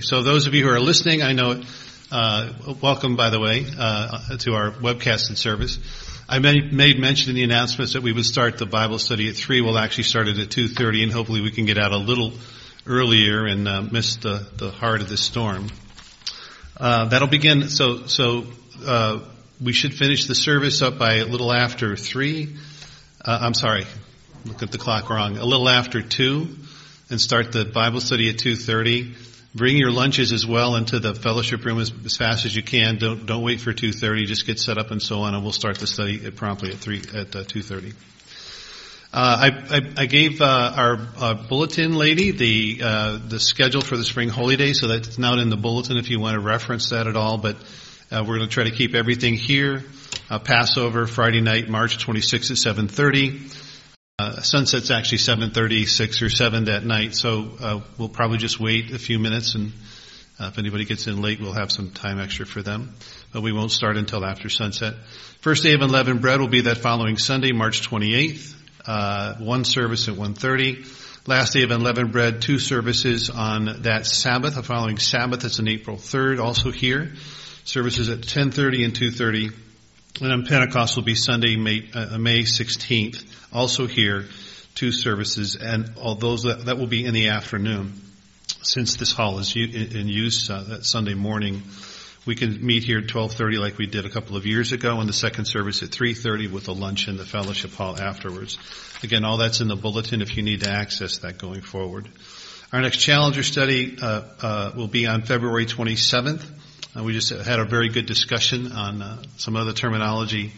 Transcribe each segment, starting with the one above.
So those of you who are listening, I know, it uh, welcome by the way, uh, to our webcast and service. I made, mention in the announcements that we would start the Bible study at 3. We'll actually start it at 2.30 and hopefully we can get out a little earlier and uh, miss the, the heart of the storm. Uh, that'll begin, so, so, uh, we should finish the service up by a little after 3. Uh, I'm sorry, look at the clock wrong. A little after 2 and start the Bible study at 2.30 Bring your lunches as well into the fellowship room as, as fast as you can. Don't don't wait for 2:30. Just get set up and so on, and we'll start the study promptly at three at uh, 2:30. Uh, I, I, I, gave uh, our uh, bulletin lady the uh, the schedule for the spring holy day, so that's not in the bulletin if you want to reference that at all. But uh, we're going to try to keep everything here. Passover Friday night, March 26th at 7:30. Uh, sunset's actually 7:30, 6 or 7 that night, so uh, we'll probably just wait a few minutes, and uh, if anybody gets in late, we'll have some time extra for them. But we won't start until after sunset. First day of unleavened bread will be that following Sunday, March 28th. Uh, one service at 1:30. Last day of unleavened bread, two services on that Sabbath. The following Sabbath that's on April 3rd, also here. Services at 10:30 and 2:30. And on Pentecost will be Sunday, May, uh, May 16th also here two services, and all those that, that will be in the afternoon. Since this hall is in use uh, that Sunday morning, we can meet here at 12:30 like we did a couple of years ago, and the second service at 3:30 with a lunch in the fellowship hall afterwards. Again, all that's in the bulletin if you need to access that going forward. Our next Challenger study uh, uh, will be on February 27th. Uh, we just had a very good discussion on uh, some of the terminology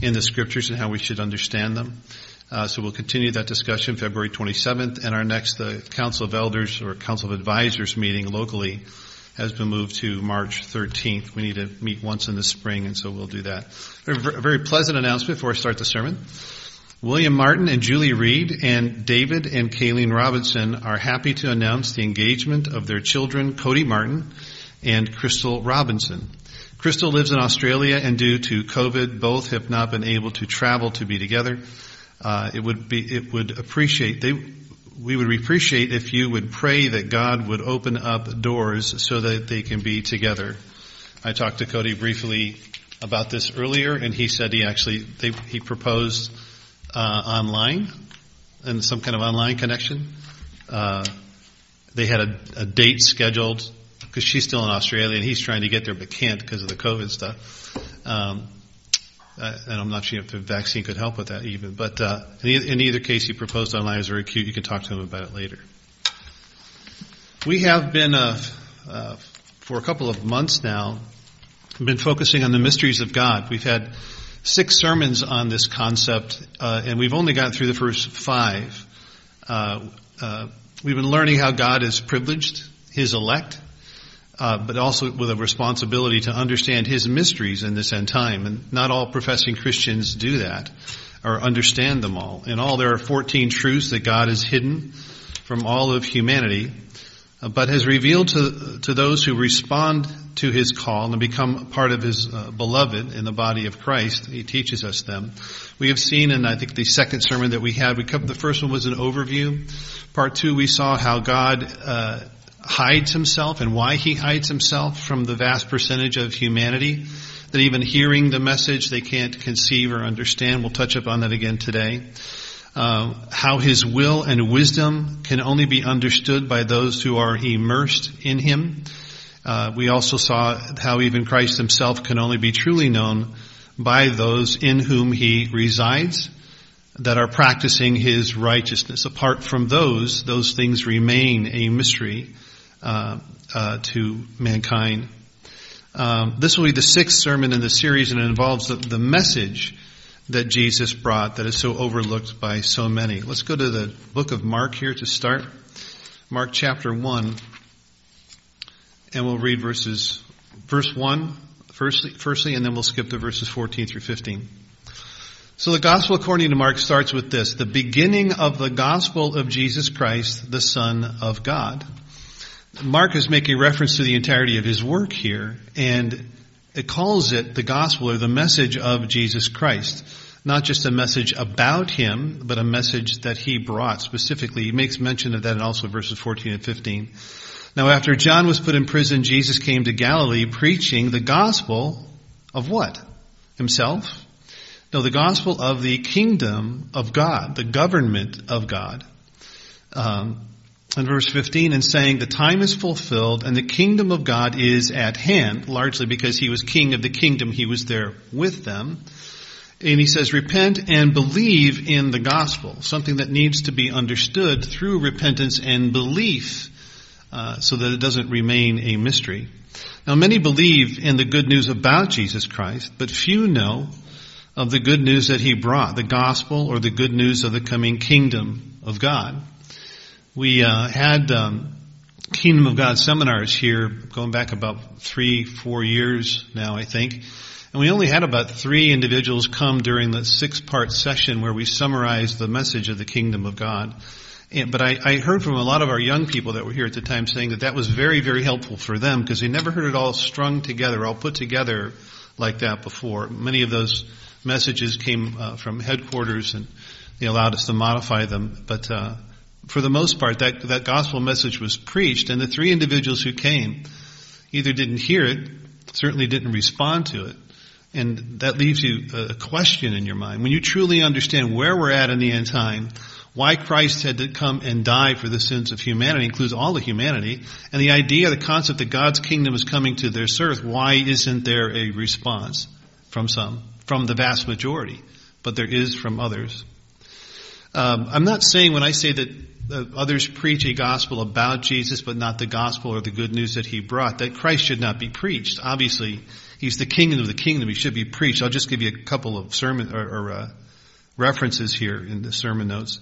in the scriptures and how we should understand them. Uh, so we'll continue that discussion February 27th, and our next uh, Council of Elders or Council of Advisors meeting locally has been moved to March 13th. We need to meet once in the spring, and so we'll do that. A very pleasant announcement before I start the sermon. William Martin and Julie Reed and David and Kayleen Robinson are happy to announce the engagement of their children, Cody Martin and Crystal Robinson. Crystal lives in Australia and due to COVID, both have not been able to travel to be together uh, it would be it would appreciate they we would appreciate if you would pray that God would open up doors so that they can be together. I talked to Cody briefly about this earlier, and he said he actually they, he proposed uh, online and some kind of online connection. Uh, they had a, a date scheduled because she's still in Australia and he's trying to get there but can't because of the COVID stuff. Um, uh, and I'm not sure if the vaccine could help with that even. But uh, in, in, either case, he proposed online as very cute. You can talk to him about it later. We have been, uh, uh, for a couple of months now, been focusing on the mysteries of God. We've had six sermons on this concept, uh, and we've only gotten through the first five. Uh, we've been learning how God is privileged, His elect, uh, but also with a responsibility to understand his mysteries in this end time. And not all professing Christians do that or understand them all. In all, there are 14 truths that God has hidden from all of humanity, uh, but has revealed to, to those who respond to his call and become part of his uh, beloved in the body of Christ. He teaches us them. We have seen in, I think, the second sermon that we had, we covered, the first one was an overview. Part two, we saw how God, uh, hides himself and why he hides himself from the vast percentage of humanity that even hearing the message they can't conceive or understand. We'll touch up on that again today. Uh, how his will and wisdom can only be understood by those who are immersed in him. Uh, we also saw how even Christ himself can only be truly known by those in whom he resides that are practicing his righteousness. Apart from those, those things remain a mystery uh, uh, to mankind. Um, this will be the sixth sermon in the series, and it involves the, the message that Jesus brought that is so overlooked by so many. Let's go to the book of Mark here to start. Mark chapter 1, and we'll read verses, verse 1 firstly, firstly, and then we'll skip to verses 14 through 15. So the gospel according to Mark starts with this, the beginning of the gospel of Jesus Christ, the Son of God. Mark is making reference to the entirety of his work here, and it calls it the gospel or the message of Jesus Christ. Not just a message about him, but a message that he brought specifically. He makes mention of that in also verses 14 and 15. Now after John was put in prison, Jesus came to Galilee preaching the gospel of what? Himself? No, the gospel of the kingdom of God, the government of God. Um, in verse 15 and saying the time is fulfilled and the kingdom of God is at hand, largely because he was king of the kingdom, he was there with them. And he says, repent and believe in the gospel, something that needs to be understood through repentance and belief, uh, so that it doesn't remain a mystery. Now many believe in the good news about Jesus Christ, but few know of the good news that he brought, the gospel or the good news of the coming kingdom of God. We uh, had um, Kingdom of God seminars here going back about three, four years now, I think. And we only had about three individuals come during the six part session where we summarized the message of the kingdom of God. And, but I, I, heard from a lot of our young people that were here at the time saying that that was very, very helpful for them because they never heard it all strung together, all put together like that before. Many of those messages came uh, from headquarters and they allowed us to modify them. But uh, for the most part, that, that gospel message was preached and the three individuals who came either didn't hear it, certainly didn't respond to it. And that leaves you a question in your mind. When you truly understand where we're at in the end time, why Christ had to come and die for the sins of humanity includes all of humanity, and the idea, the concept that God's kingdom is coming to this earth, why isn't there a response from some? from the vast majority, but there is from others. Um, I'm not saying when I say that others preach a gospel about Jesus, but not the gospel or the good news that he brought, that Christ should not be preached. Obviously, he's the king of the kingdom. He should be preached. I'll just give you a couple of sermon or, or uh, references here in the sermon notes.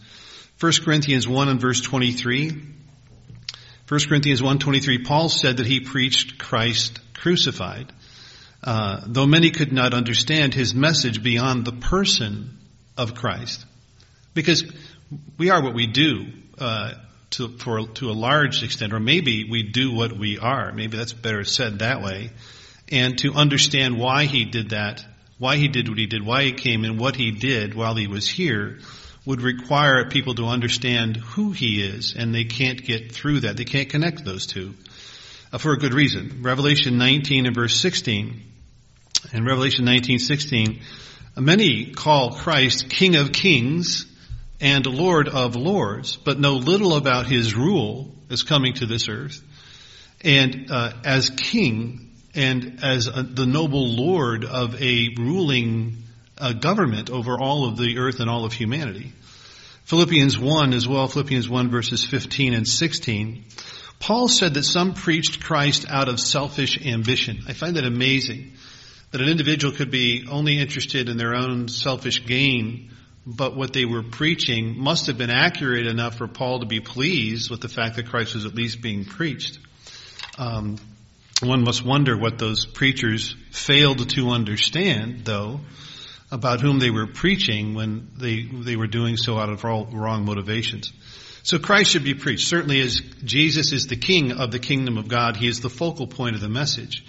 1 Corinthians 1 and verse 23. 1 Corinthians 1.23, Paul said that he preached Christ crucified uh, though many could not understand his message beyond the person of Christ. Because we are what we do, uh, to, for, to a large extent, or maybe we do what we are. Maybe that's better said that way. And to understand why he did that, why he did what he did, why he came, and what he did while he was here would require people to understand who he is, and they can't get through that. They can't connect those two. Uh, for a good reason. Revelation 19 and verse 16 in Revelation 19:16, many call Christ King of Kings and Lord of Lords, but know little about His rule as coming to this earth. And uh, as King and as a, the noble Lord of a ruling uh, government over all of the earth and all of humanity. Philippians 1 as well, Philippians 1 verses 15 and 16. Paul said that some preached Christ out of selfish ambition. I find that amazing that an individual could be only interested in their own selfish gain, but what they were preaching must have been accurate enough for Paul to be pleased with the fact that Christ was at least being preached. Um, one must wonder what those preachers failed to understand, though, about whom they were preaching when they they were doing so out of all wrong motivations. So Christ should be preached. Certainly, as Jesus is the King of the kingdom of God, He is the focal point of the message.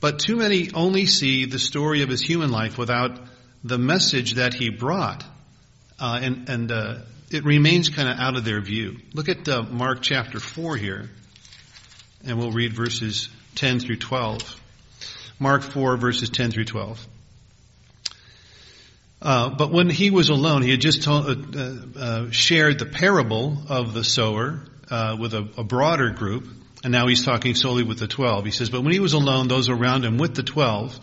But too many only see the story of his human life without the message that he brought. Uh, and and uh, it remains kind of out of their view. Look at uh, Mark chapter 4 here, and we'll read verses 10 through 12. Mark 4, verses 10 through 12. Uh, but when he was alone, he had just told, uh, uh, shared the parable of the sower with a, a broader group. And now he's talking solely with the twelve. He says, but when he was alone, those around him with the twelve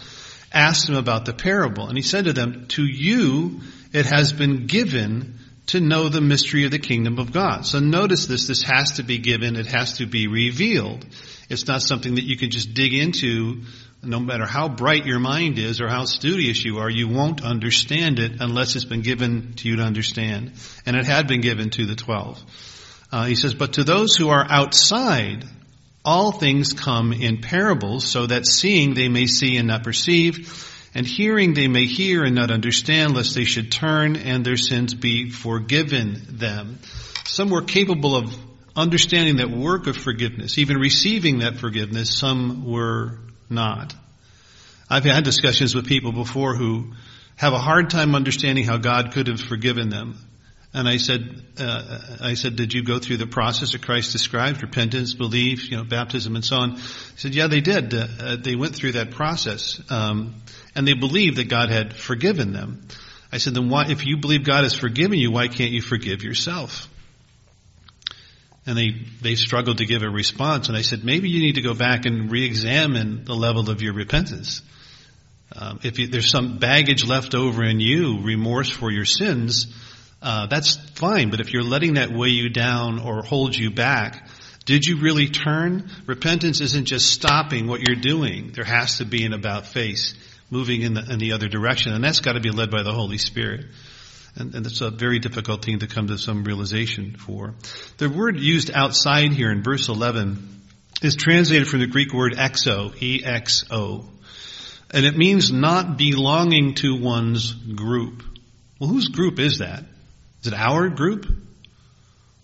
asked him about the parable. And he said to them, to you it has been given to know the mystery of the kingdom of God. So notice this, this has to be given, it has to be revealed. It's not something that you can just dig into no matter how bright your mind is or how studious you are, you won't understand it unless it's been given to you to understand. And it had been given to the twelve. Uh, he says, but to those who are outside all things come in parables so that seeing they may see and not perceive and hearing they may hear and not understand lest they should turn and their sins be forgiven them. Some were capable of understanding that work of forgiveness, even receiving that forgiveness. Some were not. I've had discussions with people before who have a hard time understanding how God could have forgiven them. And I said, uh, I said, did you go through the process that Christ described? Repentance, belief, you know, baptism and so on. He said, yeah, they did. Uh, they went through that process. Um, and they believed that God had forgiven them. I said, then why, if you believe God has forgiven you, why can't you forgive yourself? And they, they struggled to give a response. And I said, maybe you need to go back and re-examine the level of your repentance. Um, if you, there's some baggage left over in you, remorse for your sins, uh, that's fine. But if you're letting that weigh you down or hold you back, did you really turn? Repentance isn't just stopping what you're doing. There has to be an about face, moving in the, in the other direction, and that's got to be led by the Holy Spirit. And, and it's a very difficult thing to come to some realization for. The word used outside here in verse 11 is translated from the Greek word exo, E-X-O. And it means not belonging to one's group. Well, whose group is that? Is it our group?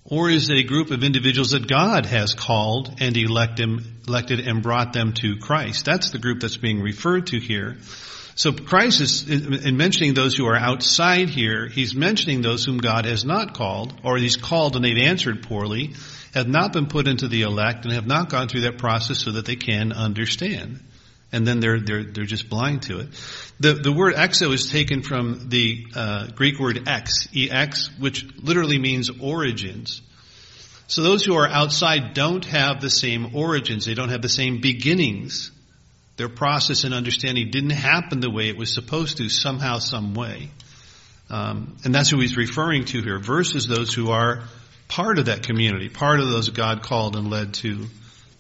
Or is it a group of individuals that God has called and elected, elected and brought them to Christ? That's the group that's being referred to here. So Christ is, in mentioning those who are outside here, he's mentioning those whom God has not called, or he's called and they've answered poorly, have not been put into the elect, and have not gone through that process so that they can understand. And then they're, they're, they're just blind to it. The, the word exo is taken from the uh, Greek word ex, ex, which literally means origins. So those who are outside don't have the same origins. They don't have the same beginnings their process and understanding didn't happen the way it was supposed to, somehow, some way. Um, and that's who he's referring to here, versus those who are part of that community, part of those God called and led to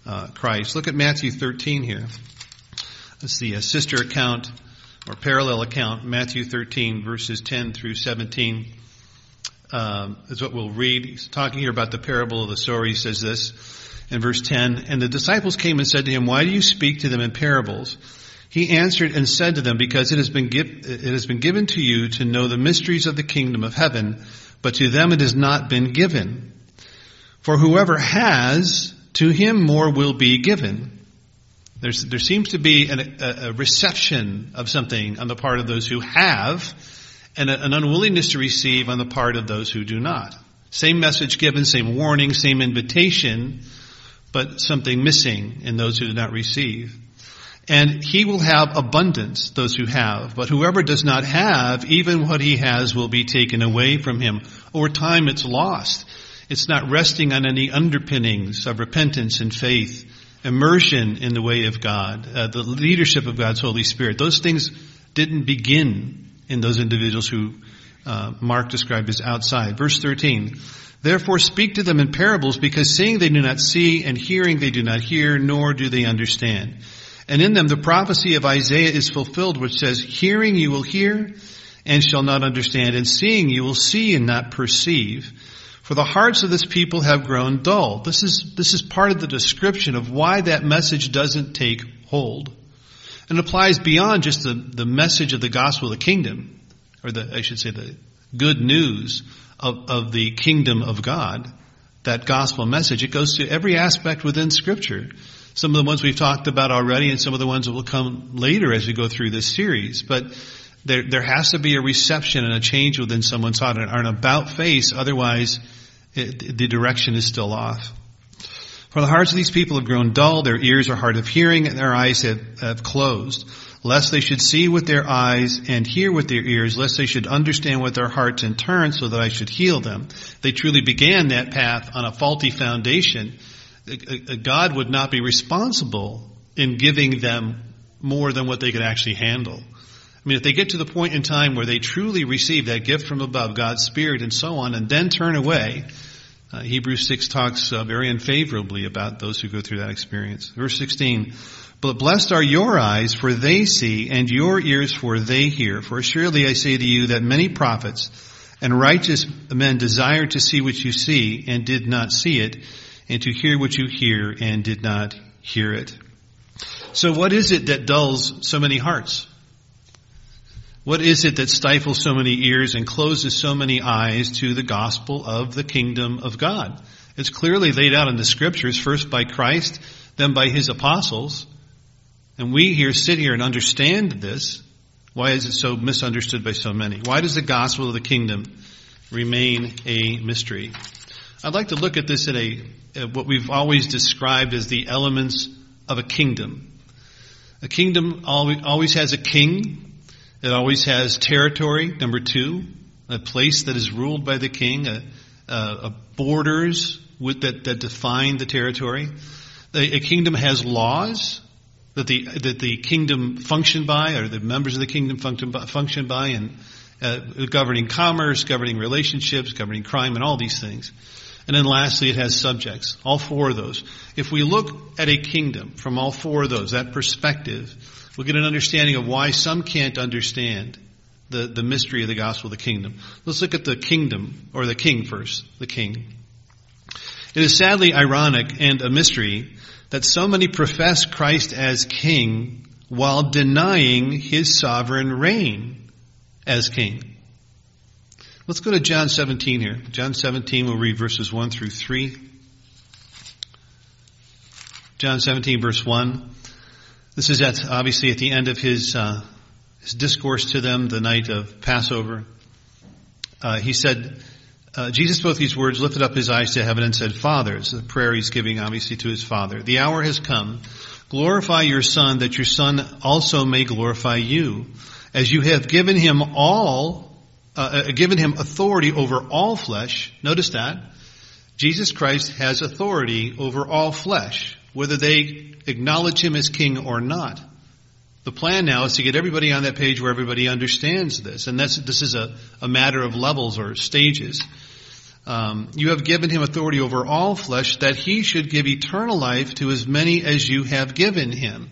uh, Christ. Look at Matthew 13 here. That's the uh, sister account or parallel account, Matthew 13, verses 10 through 17. Um, is what we'll read. He's talking here about the parable of the sower. He says this in verse 10, and the disciples came and said to him, why do you speak to them in parables? He answered and said to them, because it has been, give, it has been given to you to know the mysteries of the kingdom of heaven, but to them it has not been given. For whoever has, to him more will be given. There's, there seems to be an, a, a, reception of something on the part of those who have, and a, an unwillingness to receive on the part of those who do not. Same message given, same warning, same invitation, but something missing in those who do not receive. And he will have abundance, those who have. But whoever does not have, even what he has will be taken away from him. Over time it's lost. It's not resting on any underpinnings of repentance and faith, immersion in the way of God, uh, the leadership of God's Holy Spirit. Those things didn't begin in those individuals who uh, Mark described as outside. Verse 13. Therefore speak to them in parables because seeing they do not see and hearing they do not hear nor do they understand. And in them the prophecy of Isaiah is fulfilled which says, hearing you will hear and shall not understand and seeing you will see and not perceive. For the hearts of this people have grown dull. This is, this is part of the description of why that message doesn't take hold. And applies beyond just the, the message of the gospel of the kingdom, or the, I should say the good news of, of the kingdom of God, that gospel message. It goes to every aspect within scripture. Some of the ones we've talked about already and some of the ones that will come later as we go through this series. But there, there has to be a reception and a change within someone's heart and an about face. Otherwise, it, the direction is still off. For the hearts of these people have grown dull, their ears are hard of hearing, and their eyes have, have closed lest they should see with their eyes and hear with their ears, lest they should understand with their hearts and turn so that I should heal them. They truly began that path on a faulty foundation. God would not be responsible in giving them more than what they could actually handle. I mean, if they get to the point in time where they truly receive that gift from above, God's Spirit and so on, and then turn away, uh, Hebrews 6 talks uh, very unfavorably about those who go through that experience. Verse 16, but blessed are your eyes, for they see, and your ears, for they hear. For surely I say to you that many prophets and righteous men desired to see what you see and did not see it, and to hear what you hear and did not hear it. So what is it that dulls so many hearts? What is it that stifles so many ears and closes so many eyes to the gospel of the kingdom of God? It's clearly laid out in the scriptures, first by Christ, then by his apostles. And we here sit here and understand this. Why is it so misunderstood by so many? Why does the gospel of the kingdom remain a mystery. I'd like to look at this in a, what we've always described as the elements of a kingdom. A kingdom always has a king. It always has territory, number two, a place that is ruled by the king, a, a, borders with, that, that define the territory. A, a kingdom has laws that the, that the kingdom function by, or the members of the kingdom function by, function by and uh, governing commerce, governing relationships, governing crime, and all these things. And then lastly, it has subjects. All four of those. If we look at a kingdom from all four of those, that perspective, we'll get an understanding of why some can't understand the, the mystery of the gospel of the kingdom. Let's look at the kingdom, or the king first, the king. It is sadly ironic and a mystery that so many profess Christ as king while denying his sovereign reign as king. Let's go to John 17 here. John 17, we'll read verses 1 through 3. John 17, verse 1. This is at, obviously at the end of his, uh, his discourse to them the night of Passover. Uh, he said, uh, Jesus spoke these words, lifted up his eyes to heaven and said, Father, it's a prayer he's giving obviously to his Father. The hour has come. Glorify your Son that your Son also may glorify you. As you have given him all uh, uh, given him authority over all flesh. Notice that. Jesus Christ has authority over all flesh, whether they acknowledge him as king or not. The plan now is to get everybody on that page where everybody understands this, and this is a, a matter of levels or stages. Um, you have given him authority over all flesh that he should give eternal life to as many as you have given him.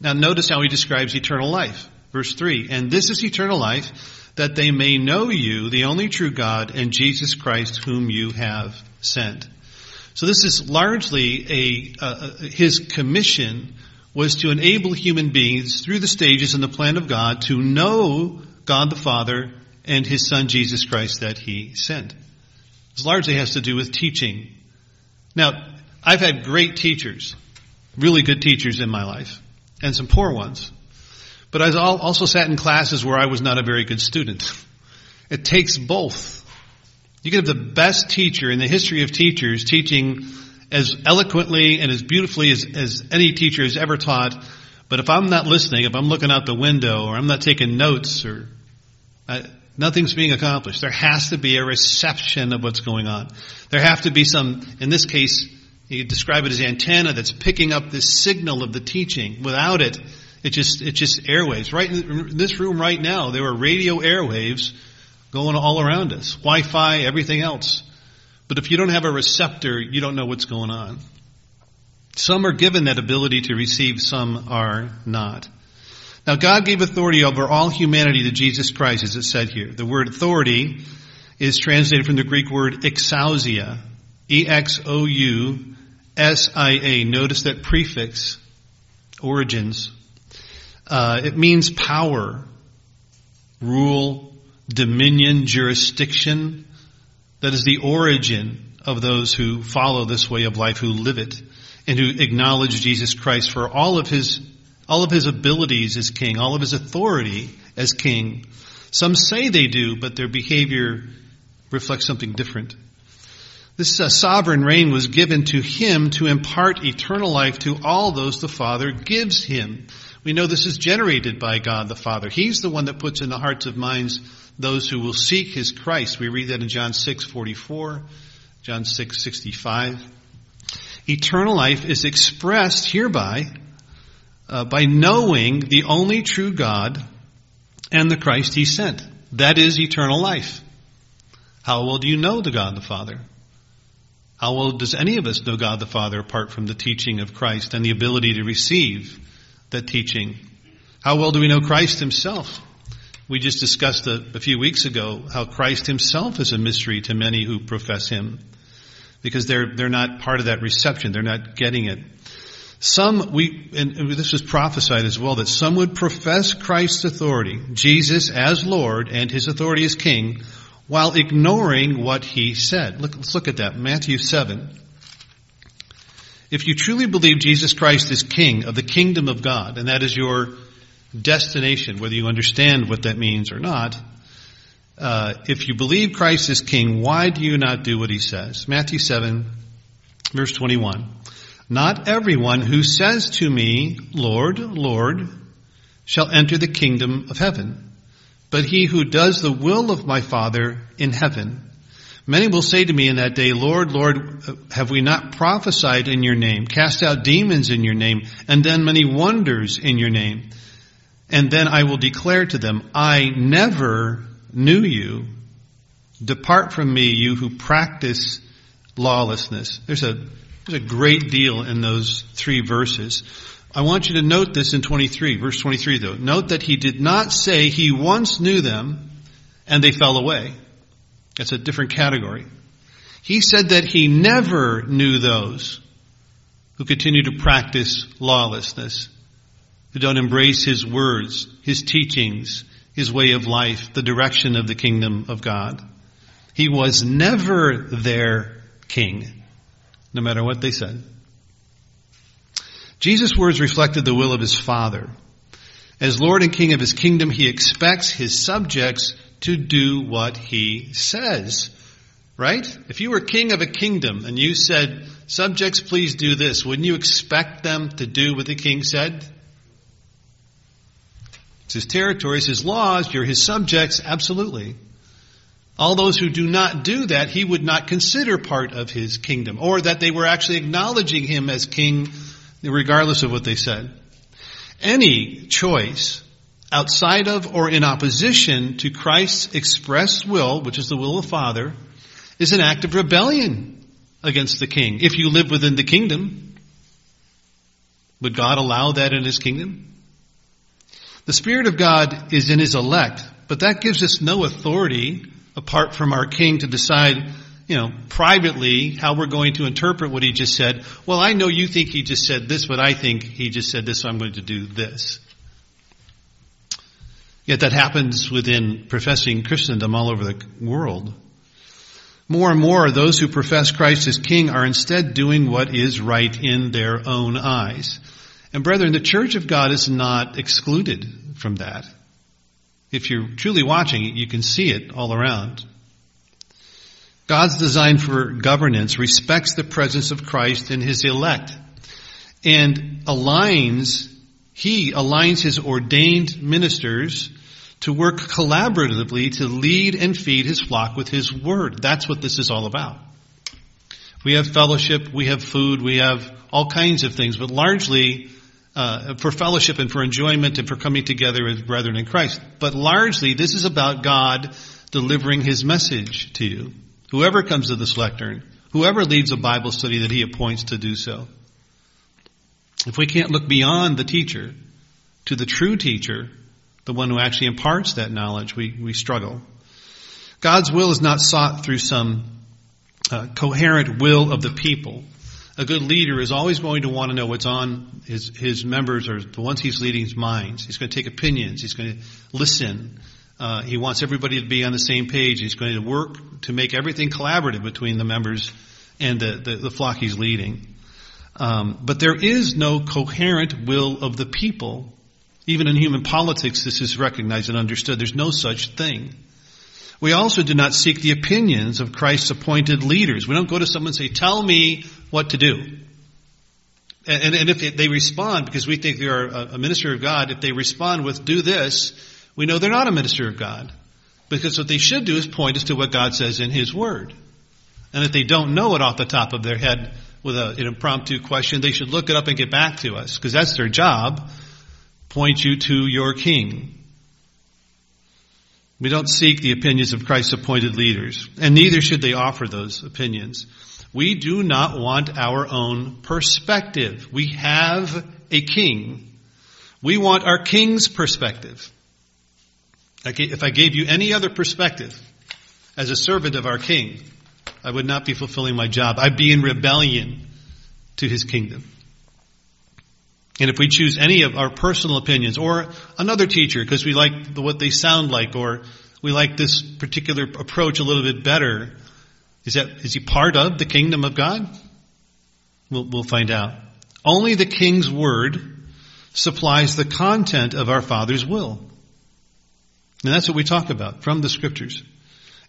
Now notice how he describes eternal life. Verse 3, and this is eternal life, that they may know you, the only true God, and Jesus Christ whom you have sent. So this is largely a, uh, his commission was to enable human beings through the stages in the plan of God to know God the Father and his son Jesus Christ that he sent. This largely has to do with teaching. Now, I've had great teachers, really good teachers in my life, and some poor ones. But I also sat in classes where I was not a very good student. It takes both. You can have the best teacher in the history of teachers teaching as eloquently and as beautifully as, as any teacher has ever taught. But if I'm not listening, if I'm looking out the window or I'm not taking notes or I, nothing's being accomplished, there has to be a reception of what's going on. There have to be some, in this case, you describe it as antenna that's picking up this signal of the teaching. Without it, it just, it's just airwaves. Right in this room right now, there are radio airwaves going all around us. Wi-Fi, everything else. But if you don't have a receptor, you don't know what's going on. Some are given that ability to receive, some are not. Now God gave authority over all humanity to Jesus Christ, as it said here. The word authority is translated from the Greek word exousia. E-X-O-U-S-I-A. Notice that prefix, origins, uh, it means power, rule, dominion, jurisdiction. That is the origin of those who follow this way of life, who live it, and who acknowledge Jesus Christ for all of his, all of his abilities as king, all of his authority as king. Some say they do, but their behavior reflects something different. This uh, sovereign reign was given to him to impart eternal life to all those the Father gives him. We know this is generated by God the Father. He's the one that puts in the hearts of minds those who will seek his Christ. We read that in John 6:44, John 6:65. Eternal life is expressed hereby uh, by knowing the only true God and the Christ he sent. That is eternal life. How well do you know the God the Father? How well does any of us know God the Father apart from the teaching of Christ and the ability to receive that teaching. How well do we know Christ himself? We just discussed a, a, few weeks ago how Christ himself is a mystery to many who profess him because they're, they're not part of that reception. They're not getting it. Some, we, and, and this was prophesied as well, that some would profess Christ's authority, Jesus as Lord and his authority as King, while ignoring what he said. Look, let's look at that. Matthew 7. If you truly believe Jesus Christ is King of the kingdom of God, and that is your destination, whether you understand what that means or not, uh, if you believe Christ is king, why do you not do what he says? Matthew 7, verse 21. Not everyone who says to me, Lord, Lord, shall enter the kingdom of heaven, but he who does the will of my Father in heaven. Many will say to me in that day, Lord, Lord, have we not prophesied in your name, cast out demons in your name, and done many wonders in your name? And then I will declare to them, I never knew you. Depart from me, you who practice lawlessness. There's a, there's a great deal in those three verses. I want you to note this in 23, verse 23 though. Note that he did not say he once knew them and they fell away. That's a different category. He said that he never knew those who continue to practice lawlessness, who don't embrace his words, his teachings, his way of life, the direction of the kingdom of God. He was never their king, no matter what they said. Jesus' words reflected the will of his Father. As Lord and King of his kingdom, he expects his subjects to do what he says. Right? If you were king of a kingdom and you said, subjects please do this, wouldn't you expect them to do what the king said? It's his territory, it's his laws, you're his subjects, absolutely. All those who do not do that, he would not consider part of his kingdom, or that they were actually acknowledging him as king, regardless of what they said. Any choice outside of or in opposition to Christ's express will, which is the will of the Father, is an act of rebellion against the king. If you live within the kingdom, would God allow that in his kingdom? The Spirit of God is in his elect, but that gives us no authority apart from our king to decide, you know, privately how we're going to interpret what he just said. Well, I know you think he just said this, but I think he just said this, so I'm going to do this. Yet that happens within professing Christendom all over the world. More and more, those who profess Christ as King are instead doing what is right in their own eyes. And brethren, the Church of God is not excluded from that. If you're truly watching you can see it all around. God's design for governance respects the presence of Christ in His elect and aligns he aligns his ordained ministers to work collaboratively to lead and feed his flock with his word. That's what this is all about. We have fellowship, we have food, we have all kinds of things, but largely uh, for fellowship and for enjoyment and for coming together as brethren in Christ. But largely, this is about God delivering His message to you. Whoever comes to this lectern, whoever leads a Bible study that He appoints to do so. If we can't look beyond the teacher to the true teacher, the one who actually imparts that knowledge, we, we struggle. God's will is not sought through some uh, coherent will of the people. A good leader is always going to want to know what's on his, his members or the ones he's leading's minds. He's going to take opinions. He's going to listen. Uh, he wants everybody to be on the same page. He's going to work to make everything collaborative between the members and the, the, the flock he's leading. Um, but there is no coherent will of the people. Even in human politics, this is recognized and understood. There's no such thing. We also do not seek the opinions of Christ's appointed leaders. We don't go to someone and say, tell me what to do. And, and if they respond, because we think they are a minister of God, if they respond with do this, we know they're not a minister of God. Because what they should do is point us to what God says in His Word. And if they don't know it off the top of their head, with a, an impromptu question, they should look it up and get back to us because that's their job. Point you to your king. We don't seek the opinions of Christ's appointed leaders, and neither should they offer those opinions. We do not want our own perspective. We have a king. We want our king's perspective. If I gave you any other perspective as a servant of our king, I would not be fulfilling my job. I'd be in rebellion to his kingdom. And if we choose any of our personal opinions or another teacher because we like what they sound like or we like this particular approach a little bit better, is that, is he part of the kingdom of God? We'll, we'll find out. Only the king's word supplies the content of our Father's will. And that's what we talk about from the scriptures.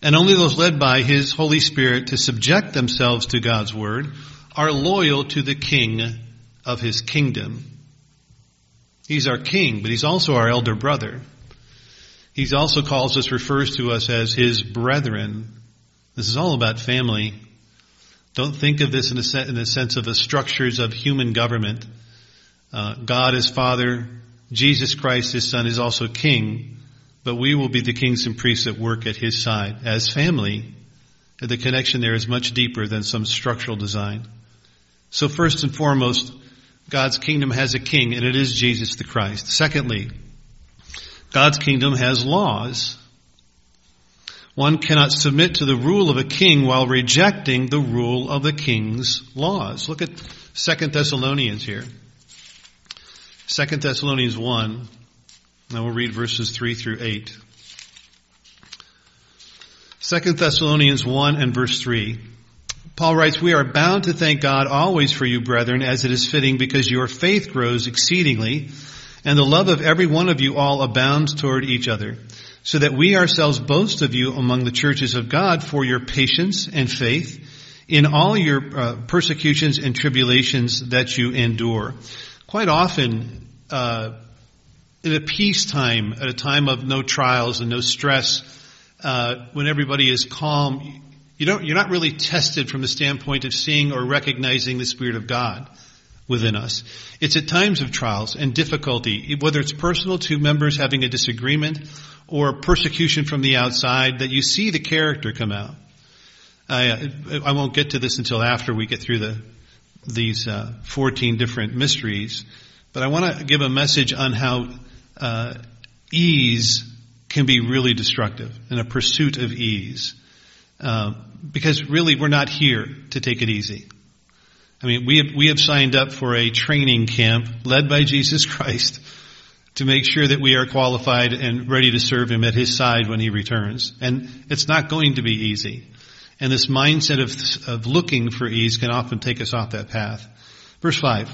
And only those led by His Holy Spirit to subject themselves to God's Word are loyal to the King of His kingdom. He's our King, but He's also our elder brother. He also calls us, refers to us as His brethren. This is all about family. Don't think of this in the, in sense of the structures of human government. Uh, God is Father, Jesus Christ, His Son, is also King, but we will be the kings and priests that work at His side. As family, the connection there is much deeper than some structural design. So first and foremost, God's kingdom has a king, and it is Jesus the Christ. Secondly, God's kingdom has laws. One cannot submit to the rule of a king while rejecting the rule of the king's laws. Look at 2 Thessalonians here. 2 Thessalonians 1, Now we'll read verses 3 through 8. 2 Thessalonians 1 and verse 3. Paul writes, We are bound to thank God always for you, brethren, as it is fitting, because your faith grows exceedingly, and the love of every one of you all abounds toward each other, so that we ourselves boast of you among the churches of God for your patience and faith in all your uh, persecutions and tribulations that you endure. Quite often, uh, in a peacetime, at a time of no trials and no stress, uh, when everybody is calm, you don't, you're not really tested from the standpoint of seeing or recognizing the Spirit of God within us. It's at times of trials and difficulty, whether it's personal to members having a disagreement or persecution from the outside, that you see the character come out. I, I won't get to this until after we get through the, these uh, 14 different mysteries, but I want to give a message on how uh, ease can be really destructive and a pursuit of ease. Uh, because really we're not here to take it easy. I mean, we have, we have signed up for a training camp led by Jesus Christ to make sure that we are qualified and ready to serve Him at His side when He returns. And it's not going to be easy. And this mindset of, of looking for ease can often take us off that path. Verse 5.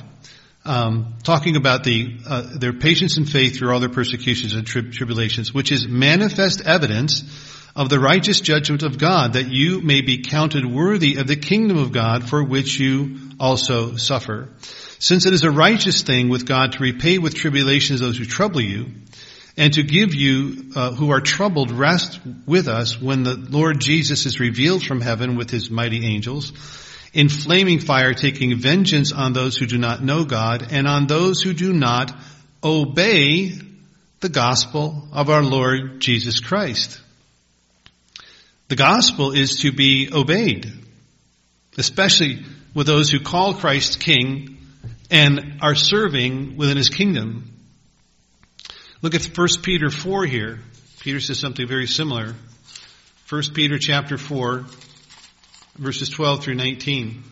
Um, talking about the uh, their patience and faith through all their persecutions and tri- tribulations, which is manifest evidence of the righteous judgment of God, that you may be counted worthy of the kingdom of God for which you also suffer. Since it is a righteous thing with God to repay with tribulations those who trouble you, and to give you uh, who are troubled rest with us when the Lord Jesus is revealed from heaven with his mighty angels, in flaming fire taking vengeance on those who do not know God and on those who do not obey the gospel of our Lord Jesus Christ. The gospel is to be obeyed, especially with those who call Christ King and are serving within his kingdom. Look at 1 Peter 4 here. Peter says something very similar. 1 Peter chapter 4, verses 12 through 19.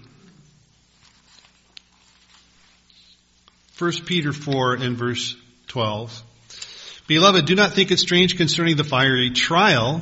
1 Peter 4 and verse 12. Beloved, do not think it strange concerning the fiery trial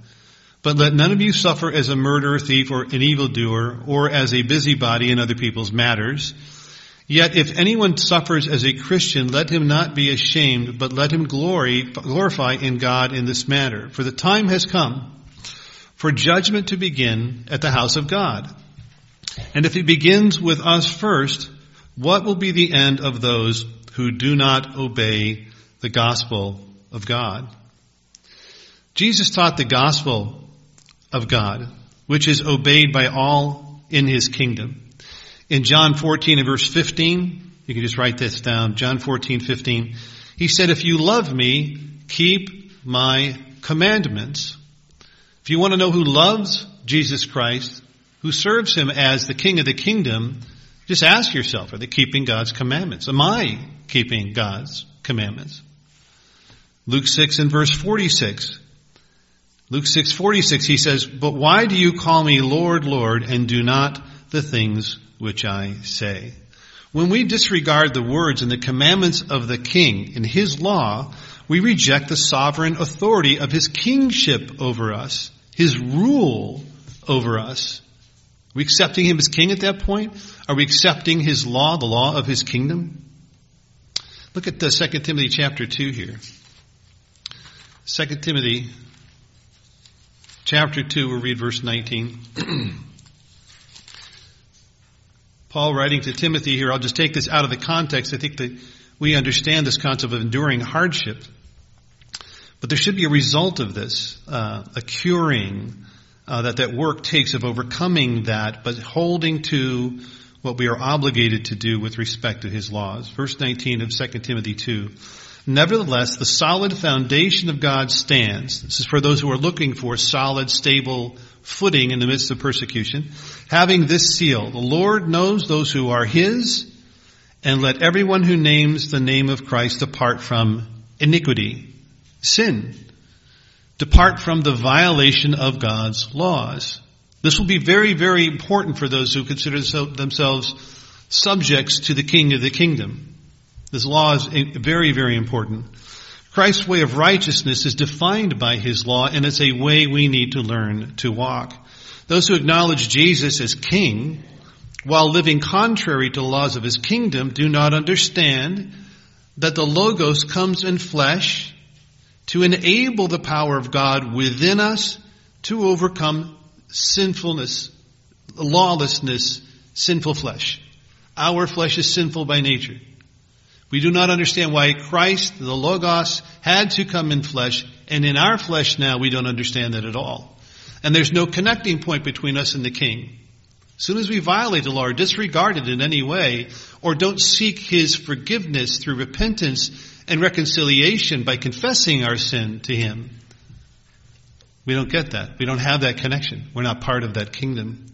But let none of you suffer as a murderer, thief, or an evildoer, or as a busybody in other people's matters. Yet if anyone suffers as a Christian, let him not be ashamed, but let him glory, glorify in God in this matter. For the time has come for judgment to begin at the house of God. And if it begins with us first, what will be the end of those who do not obey the gospel of God? Jesus taught the gospel of God, which is obeyed by all in his kingdom. In John 14 and verse 15, you can just write this down, John 14, 15, he said, if you love me, keep my commandments. If you want to know who loves Jesus Christ, who serves him as the king of the kingdom, just ask yourself, are they keeping God's commandments? Am I keeping God's commandments? Luke 6 and verse 46. Luke 6:46 he says, "But why do you call me Lord, Lord, and do not the things which I say. When we disregard the words and the commandments of the king in his law, we reject the sovereign authority of his kingship over us, his rule over us. Are we accepting him as king at that point? Are we accepting his law, the law of his kingdom? Look at the 2 Timothy chapter 2 here. 2 Timothy chapter 2, we'll read verse 19. Paul writing to Timothy here, I'll just take this out of the context. I think that we understand this concept of enduring hardship. But there should be a result of this, uh, a curing uh, that that work takes of overcoming that, but holding to what we are obligated to do with respect to his laws. Verse 19 of 2 Timothy 2. Nevertheless, the solid foundation of God stands. This is for those who are looking for solid, stable footing in the midst of persecution. Having this seal, the Lord knows those who are his, and let everyone who names the name of Christ depart from iniquity, sin. Depart from the violation of God's laws. This will be very, very important for those who consider themselves subjects to the King of the kingdom. This law is very, very important. Christ's way of righteousness is defined by his law and it's a way we need to learn to walk. Those who acknowledge Jesus as king while living contrary to the laws of his kingdom do not understand that the Logos comes in flesh to enable the power of God within us to overcome sinfulness, lawlessness, sinful flesh. Our flesh is sinful by nature. We do not understand why Christ, the Logos, had to come in flesh, and in our flesh now we don't understand that at all. And there's no connecting point between us and the King. As soon as we violate the law or disregard it in any way, or don't seek His forgiveness through repentance and reconciliation by confessing our sin to Him, we don't get that. We don't have that connection. We're not part of that kingdom.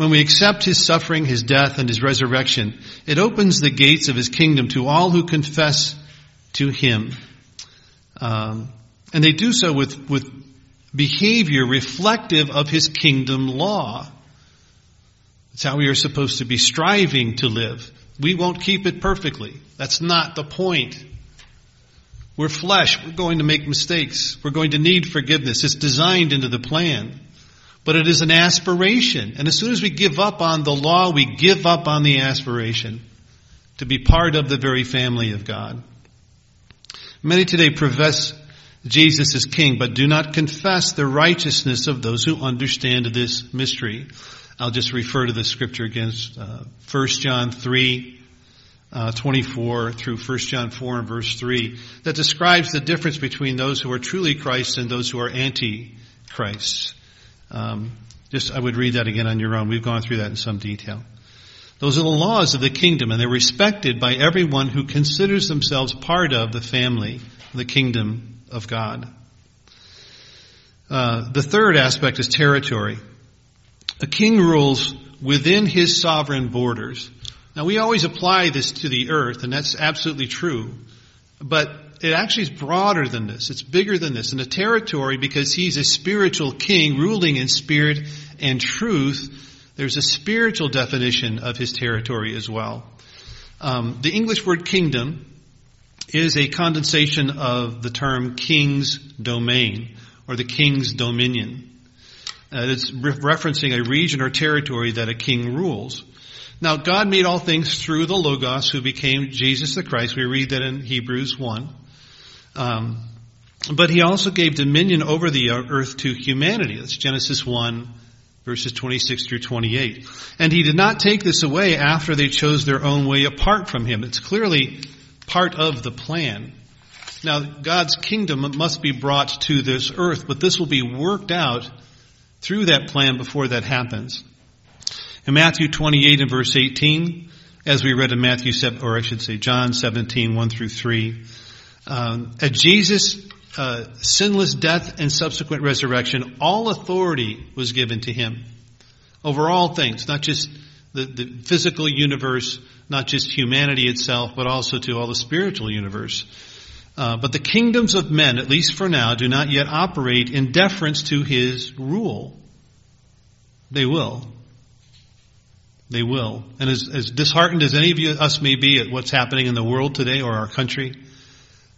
When we accept his suffering, his death, and his resurrection, it opens the gates of his kingdom to all who confess to him. Um, and they do so with, with behavior reflective of his kingdom law. It's how we are supposed to be striving to live. We won't keep it perfectly. That's not the point. We're flesh. We're going to make mistakes. We're going to need forgiveness. It's designed into the plan but it is an aspiration. And as soon as we give up on the law, we give up on the aspiration to be part of the very family of God. Many today profess Jesus as king, but do not confess the righteousness of those who understand this mystery. I'll just refer to the scripture against uh, 1 John 3, uh, 24 through 1 John 4 and verse 3 that describes the difference between those who are truly Christ and those who are anti-Christ. Um, just, I would read that again on your own. We've gone through that in some detail. Those are the laws of the kingdom, and they're respected by everyone who considers themselves part of the family, the kingdom of God. Uh, the third aspect is territory. A king rules within his sovereign borders. Now we always apply this to the earth, and that's absolutely true. But it actually is broader than this. It's bigger than this. And the territory, because he's a spiritual king ruling in spirit and truth, there's a spiritual definition of his territory as well. Um, the English word kingdom is a condensation of the term king's domain or the king's dominion. Uh, it's re- referencing a region or territory that a king rules. Now, God made all things through the Logos who became Jesus the Christ. We read that in Hebrews 1. Um, but he also gave dominion over the earth to humanity. That's Genesis 1, verses 26 through 28. And he did not take this away after they chose their own way apart from him. It's clearly part of the plan. Now, God's kingdom must be brought to this earth, but this will be worked out through that plan before that happens. In Matthew 28 and verse 18, as we read in Matthew 7, or I should say John 17, 1 through 3, um, at Jesus' uh, sinless death and subsequent resurrection, all authority was given to him over all things, not just the, the physical universe, not just humanity itself, but also to all the spiritual universe. Uh, but the kingdoms of men, at least for now, do not yet operate in deference to his rule. They will. They will. And as, as disheartened as any of you, us may be at what's happening in the world today or our country,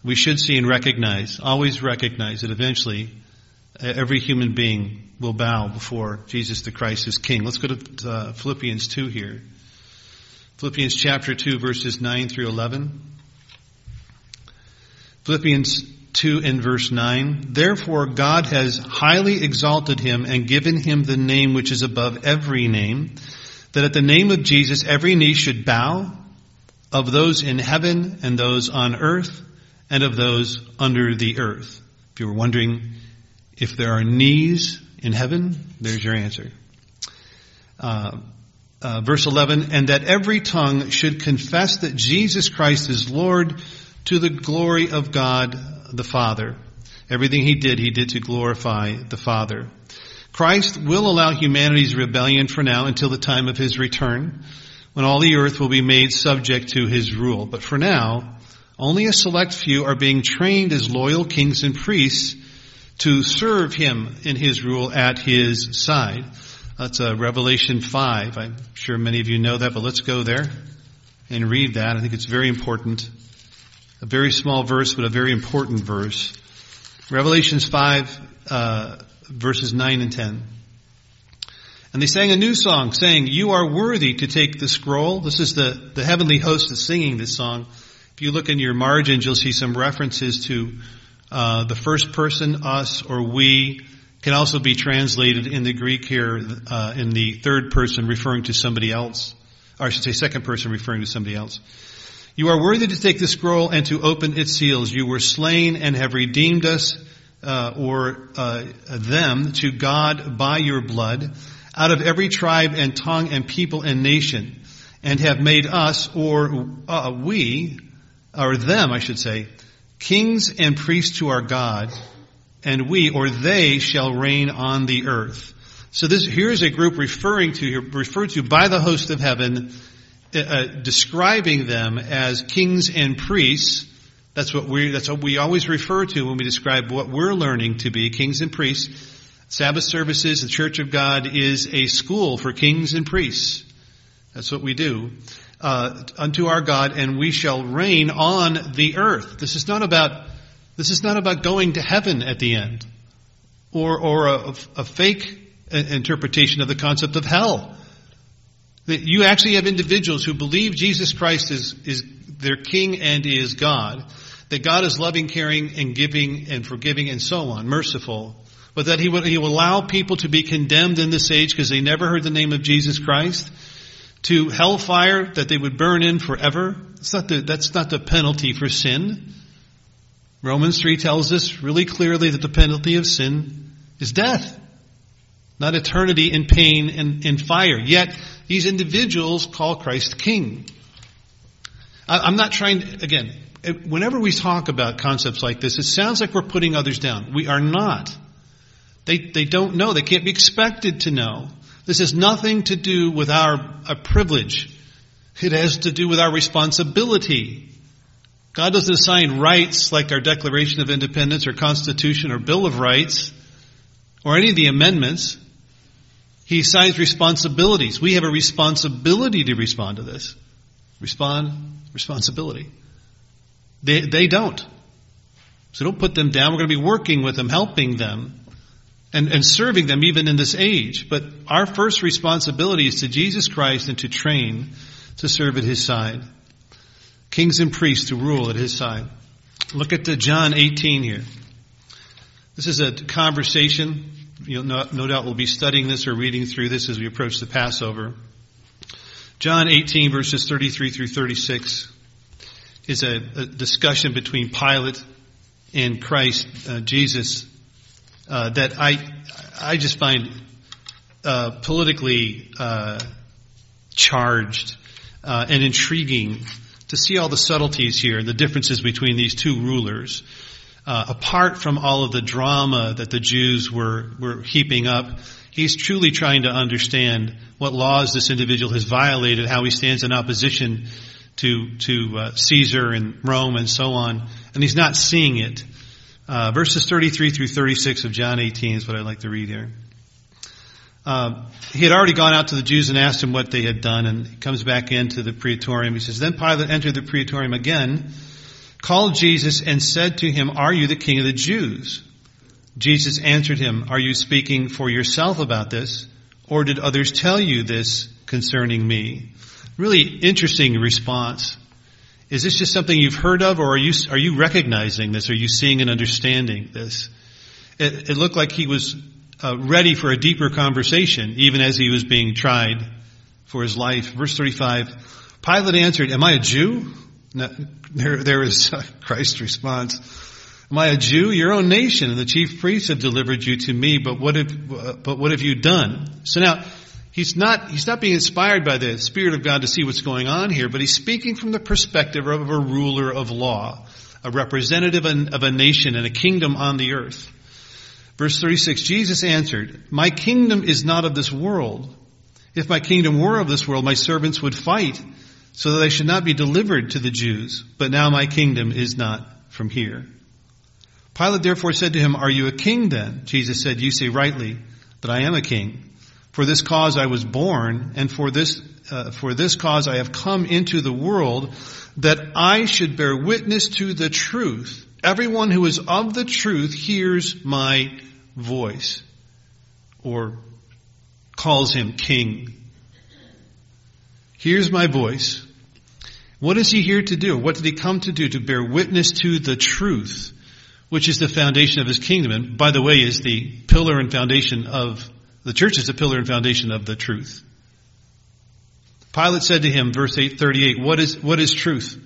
we should see and recognize, always recognize that eventually every human being will bow before Jesus the Christ as King. Let's go to uh, Philippians 2 here. Philippians chapter 2 verses 9 through 11. Philippians 2 in verse 9. Therefore God has highly exalted him and given him the name which is above every name, that at the name of Jesus every knee should bow, of those in heaven and those on earth and of those under the earth. If you were wondering if there are knees in heaven, there's your answer. Uh, uh, verse 11, and that every tongue should confess that Jesus Christ is Lord to the glory of God the Father. Everything he did, he did to glorify the Father. Christ will allow humanity's rebellion for now until the time of his return, when all the earth will be made subject to his rule. But for now, only a select few are being trained as loyal kings and priests to serve him in his rule at his side. That's uh, Revelation 5. I'm sure many of you know that, but let's go there and read that. I think it's very important. A very small verse, but a very important verse. Revelations 5, uh, verses 9 and 10. And they sang a new song saying, You are worthy to take the scroll. This is the, the heavenly host that's singing this song. If you look in your margins, you'll see some references to uh, the first person, us, or we, can also be translated in the Greek here uh, in the third person referring to somebody else, or I should say second person referring to somebody else. You are worthy to take the scroll and to open its seals. You were slain and have redeemed us, uh, or uh, them, to God by your blood, out of every tribe and tongue and people and nation, and have made us, or uh, we, or them, I should say, kings and priests to our God, and we, or they, shall reign on the earth. So this here is a group referring to referred to by the host of heaven uh, uh, describing them as kings and priests. That's what we, that's what we always refer to when we describe what we're learning to be kings and priests. Sabbath services, the Church of God is a school for kings and priests. That's what we do. Uh, unto our God, and we shall reign on the earth. This is not about this is not about going to heaven at the end, or or a, a fake interpretation of the concept of hell. That you actually have individuals who believe Jesus Christ is, is their king and is God. That God is loving, caring, and giving and forgiving and so on, merciful. But that he will, he will allow people to be condemned in this age because they never heard the name of Jesus Christ. To hellfire that they would burn in forever. That's not the, that's not the penalty for sin. Romans 3 tells us really clearly that the penalty of sin is death. Not eternity in pain and in fire. Yet, these individuals call Christ king. I'm not trying to, again, whenever we talk about concepts like this, it sounds like we're putting others down. We are not. They, they don't know. They can't be expected to know. This has nothing to do with our, privilege. It has to do with our responsibility. God doesn't assign rights like our Declaration of Independence or Constitution or Bill of Rights or any of the amendments. He assigns responsibilities. We have a responsibility to respond to this. Respond, responsibility. They, they don't. So don't put them down. We're going to be working with them, helping them, and, and serving them even in this age. But our first responsibility is to Jesus Christ and to train to serve at His side. Kings and priests to rule at His side. Look at the John 18 here. This is a conversation you know, no, no doubt we'll be studying this or reading through this as we approach the Passover. John 18 verses 33 through 36 is a, a discussion between Pilate and Christ, uh, Jesus, uh, that I, I just find uh, politically uh, charged uh, and intriguing to see all the subtleties here and the differences between these two rulers uh, apart from all of the drama that the Jews were, were heaping up, he's truly trying to understand what laws this individual has violated, how he stands in opposition to, to uh, Caesar and Rome and so on, and he's not seeing it. Uh, verses 33 through 36 of John 18 is what I'd like to read here. Uh, he had already gone out to the Jews and asked them what they had done, and he comes back into the praetorium. He says, Then Pilate entered the praetorium again, called Jesus, and said to him, Are you the king of the Jews? Jesus answered him, Are you speaking for yourself about this, or did others tell you this concerning me? Really interesting response. Is this just something you've heard of, or are you, are you recognizing this? Are you seeing and understanding this? It, it looked like he was uh, ready for a deeper conversation, even as he was being tried for his life. Verse 35, Pilate answered, Am I a Jew? There, there is Christ's response. Am I a Jew? Your own nation and the chief priests have delivered you to me, but what have, but what have you done? So now, he's not, he's not being inspired by the Spirit of God to see what's going on here, but he's speaking from the perspective of a ruler of law, a representative of a nation and a kingdom on the earth. Verse 36, Jesus answered, My kingdom is not of this world. If my kingdom were of this world, my servants would fight so that I should not be delivered to the Jews. But now my kingdom is not from here. Pilate therefore said to him, Are you a king then? Jesus said, You say rightly that I am a king. For this cause I was born, and for this, uh, for this cause I have come into the world, that I should bear witness to the truth. Everyone who is of the truth hears my voice or calls him king. Hears my voice. What is he here to do? What did he come to do? To bear witness to the truth, which is the foundation of his kingdom. And by the way, is the pillar and foundation of the church is the pillar and foundation of the truth. Pilate said to him, verse 838, what is, what is truth?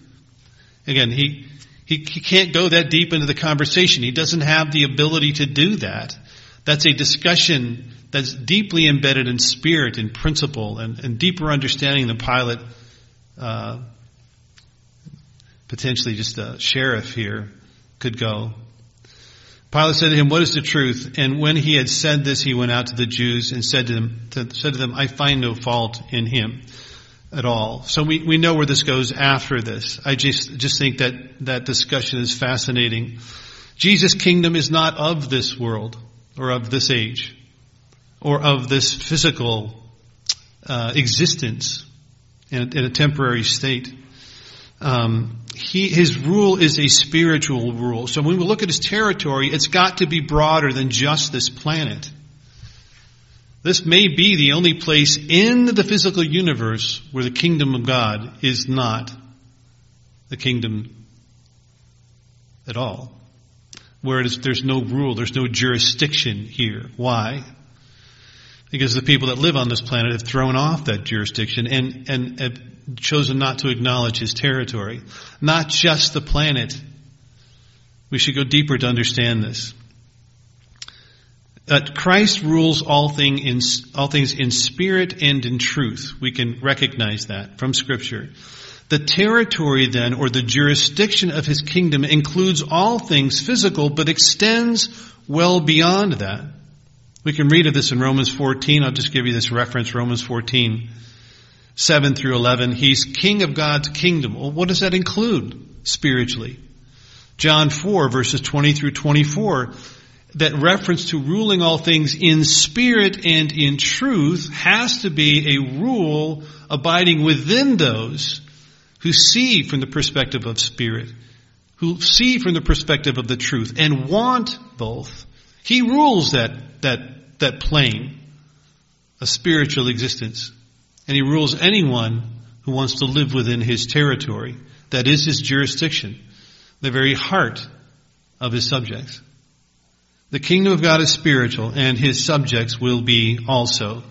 Again, he, he, he can't go that deep into the conversation. He doesn't have the ability to do that. That's a discussion that's deeply embedded in spirit and principle and, and deeper understanding than Pilate, uh, potentially just a sheriff here, could go. Pilate said to him, What is the truth? And when he had said this, he went out to the Jews and said to them, to, said to them I find no fault in him at all. So we, we know where this goes after this. I just, just think that that discussion is fascinating. Jesus' kingdom is not of this world or of this age or of this physical uh, existence in a, in a, temporary state. Um, he, his rule is a spiritual rule. So when we look at his territory, it's got to be broader than just this planet. This may be the only place in the physical universe where the kingdom of God is not the kingdom at all. Where there's no rule, there's no jurisdiction here. Why? Because the people that live on this planet have thrown off that jurisdiction and, and have chosen not to acknowledge his territory. Not just the planet. We should go deeper to understand this that Christ rules all, thing in, all things in spirit and in truth. We can recognize that from scripture. The territory then, or the jurisdiction of his kingdom includes all things physical, but extends well beyond that. We can read of this in Romans 14. I'll just give you this reference, Romans 14, 7 through 11. He's king of God's kingdom. Well, what does that include spiritually? John 4 verses 20 through 24 that reference to ruling all things in spirit and in truth has to be a rule abiding within those who see from the perspective of spirit, who see from the perspective of the truth and want both. He rules that, that, that plane, a spiritual existence. And he rules anyone who wants to live within his territory. That is his jurisdiction, the very heart of his subjects. The kingdom of God is spiritual and his subjects will be also.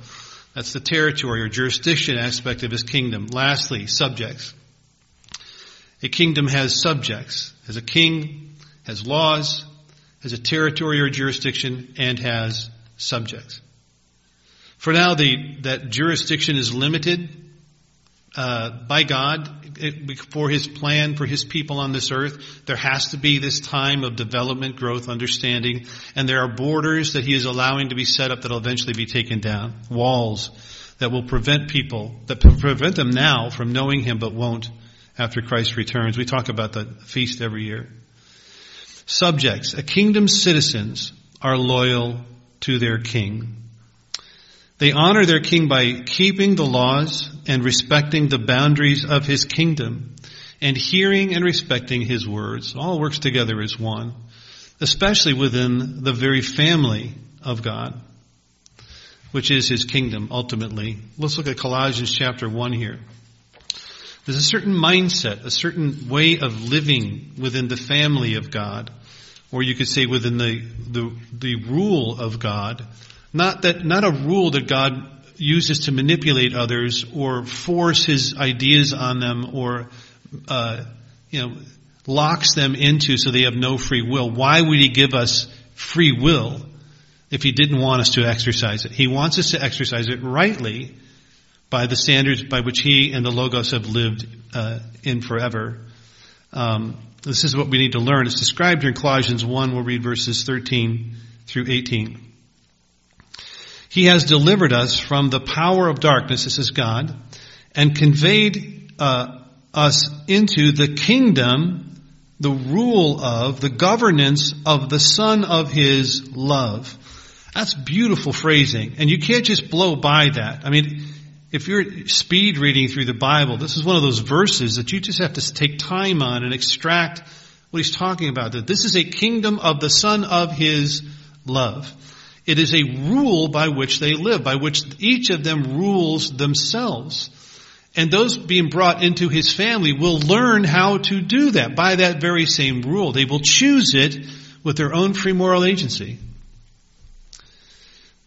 That's the territory or jurisdiction aspect of his kingdom. Lastly, subjects. A kingdom has subjects, has a king, has laws, has a territory or jurisdiction, and has subjects. For now, the, that jurisdiction is limited uh, by God for His plan for His people on this earth. There has to be this time of development, growth, understanding, and there are borders that He is allowing to be set up that will eventually be taken down. Walls that will prevent people, that prevent them now from knowing Him but won't after Christ returns. We talk about the feast every year. Subjects, a kingdom's citizens are loyal to their king. They honor their king by keeping the laws and respecting the boundaries of his kingdom and hearing and respecting his words. All works together as one, especially within the very family of God, which is his kingdom ultimately. Let's look at Colossians chapter 1 here. There's a certain mindset, a certain way of living within the family of God, or you could say within the, the, the rule of God. Not that, not a rule that God uses to manipulate others or force his ideas on them or, uh, you know, locks them into so they have no free will. Why would he give us free will if he didn't want us to exercise it? He wants us to exercise it rightly by the standards by which he and the Logos have lived uh, in forever. Um, this is what we need to learn. It's described here in Colossians 1. We'll read verses 13 through 18. He has delivered us from the power of darkness, this is God, and conveyed uh, us into the kingdom, the rule of, the governance of the Son of His love. That's beautiful phrasing, and you can't just blow by that. I mean, if you're speed reading through the Bible, this is one of those verses that you just have to take time on and extract what he's talking about. That this is a kingdom of the Son of His love. It is a rule by which they live, by which each of them rules themselves. And those being brought into his family will learn how to do that by that very same rule. They will choose it with their own free moral agency.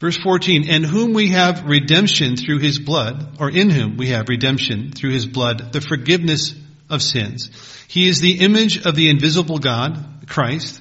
Verse 14, and whom we have redemption through his blood, or in whom we have redemption through his blood, the forgiveness of sins. He is the image of the invisible God, Christ,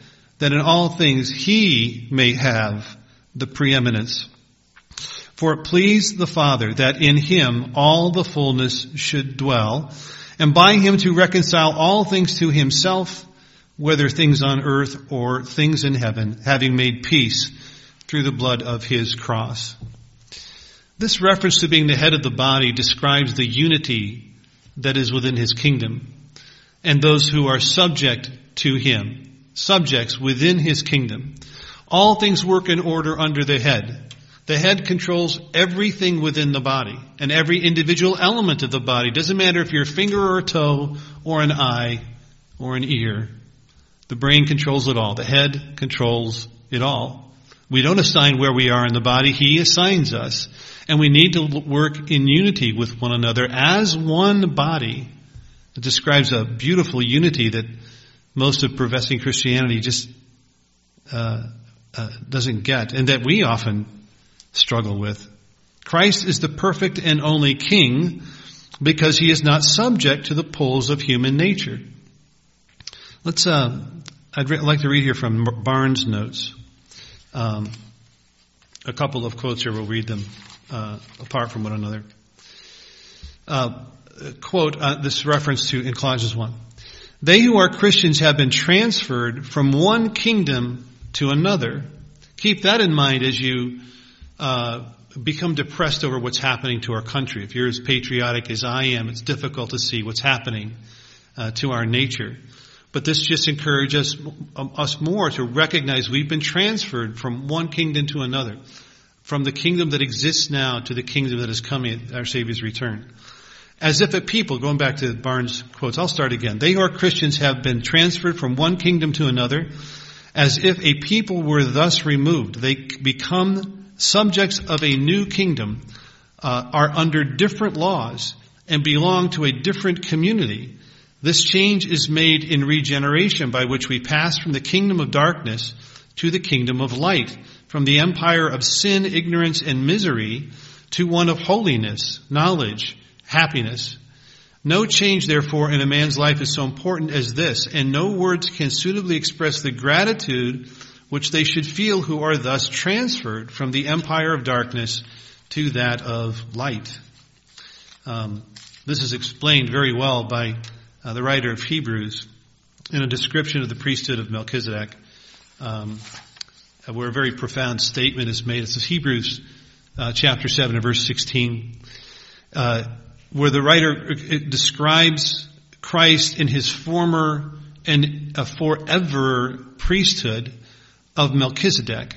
that in all things he may have the preeminence. For it pleased the Father that in him all the fullness should dwell, and by him to reconcile all things to himself, whether things on earth or things in heaven, having made peace through the blood of his cross. This reference to being the head of the body describes the unity that is within his kingdom and those who are subject to him, subjects within his kingdom. All things work in order under the head. The head controls everything within the body and every individual element of the body. Doesn't matter if you're a finger or a toe or an eye or an ear. The brain controls it all. The head controls it all. We don't assign where we are in the body. He assigns us. And we need to work in unity with one another as one body. It describes a beautiful unity that most of professing Christianity just uh, uh, doesn't get, and that we often struggle with. Christ is the perfect and only King because he is not subject to the pulls of human nature. Let's. Uh, I'd re- like to read here from Barnes' notes. Um, a couple of quotes here, we'll read them uh, apart from one another. Uh, quote, uh, this reference to in Colossians 1. They who are Christians have been transferred from one kingdom to another. Keep that in mind as you uh, become depressed over what's happening to our country. If you're as patriotic as I am, it's difficult to see what's happening uh, to our nature. But this just encourages um, us more to recognize we've been transferred from one kingdom to another, from the kingdom that exists now to the kingdom that is coming at our Savior's return. As if a people, going back to Barnes' quotes, I'll start again. They who are Christians have been transferred from one kingdom to another, as if a people were thus removed. They become subjects of a new kingdom, uh, are under different laws, and belong to a different community this change is made in regeneration by which we pass from the kingdom of darkness to the kingdom of light, from the empire of sin, ignorance, and misery to one of holiness, knowledge, happiness. No change, therefore, in a man's life is so important as this, and no words can suitably express the gratitude which they should feel who are thus transferred from the empire of darkness to that of light. Um, this is explained very well by uh, the writer of Hebrews in a description of the priesthood of Melchizedek, um, where a very profound statement is made. This is Hebrews uh, chapter 7 and verse 16, uh, where the writer uh, describes Christ in his former and a forever priesthood of Melchizedek.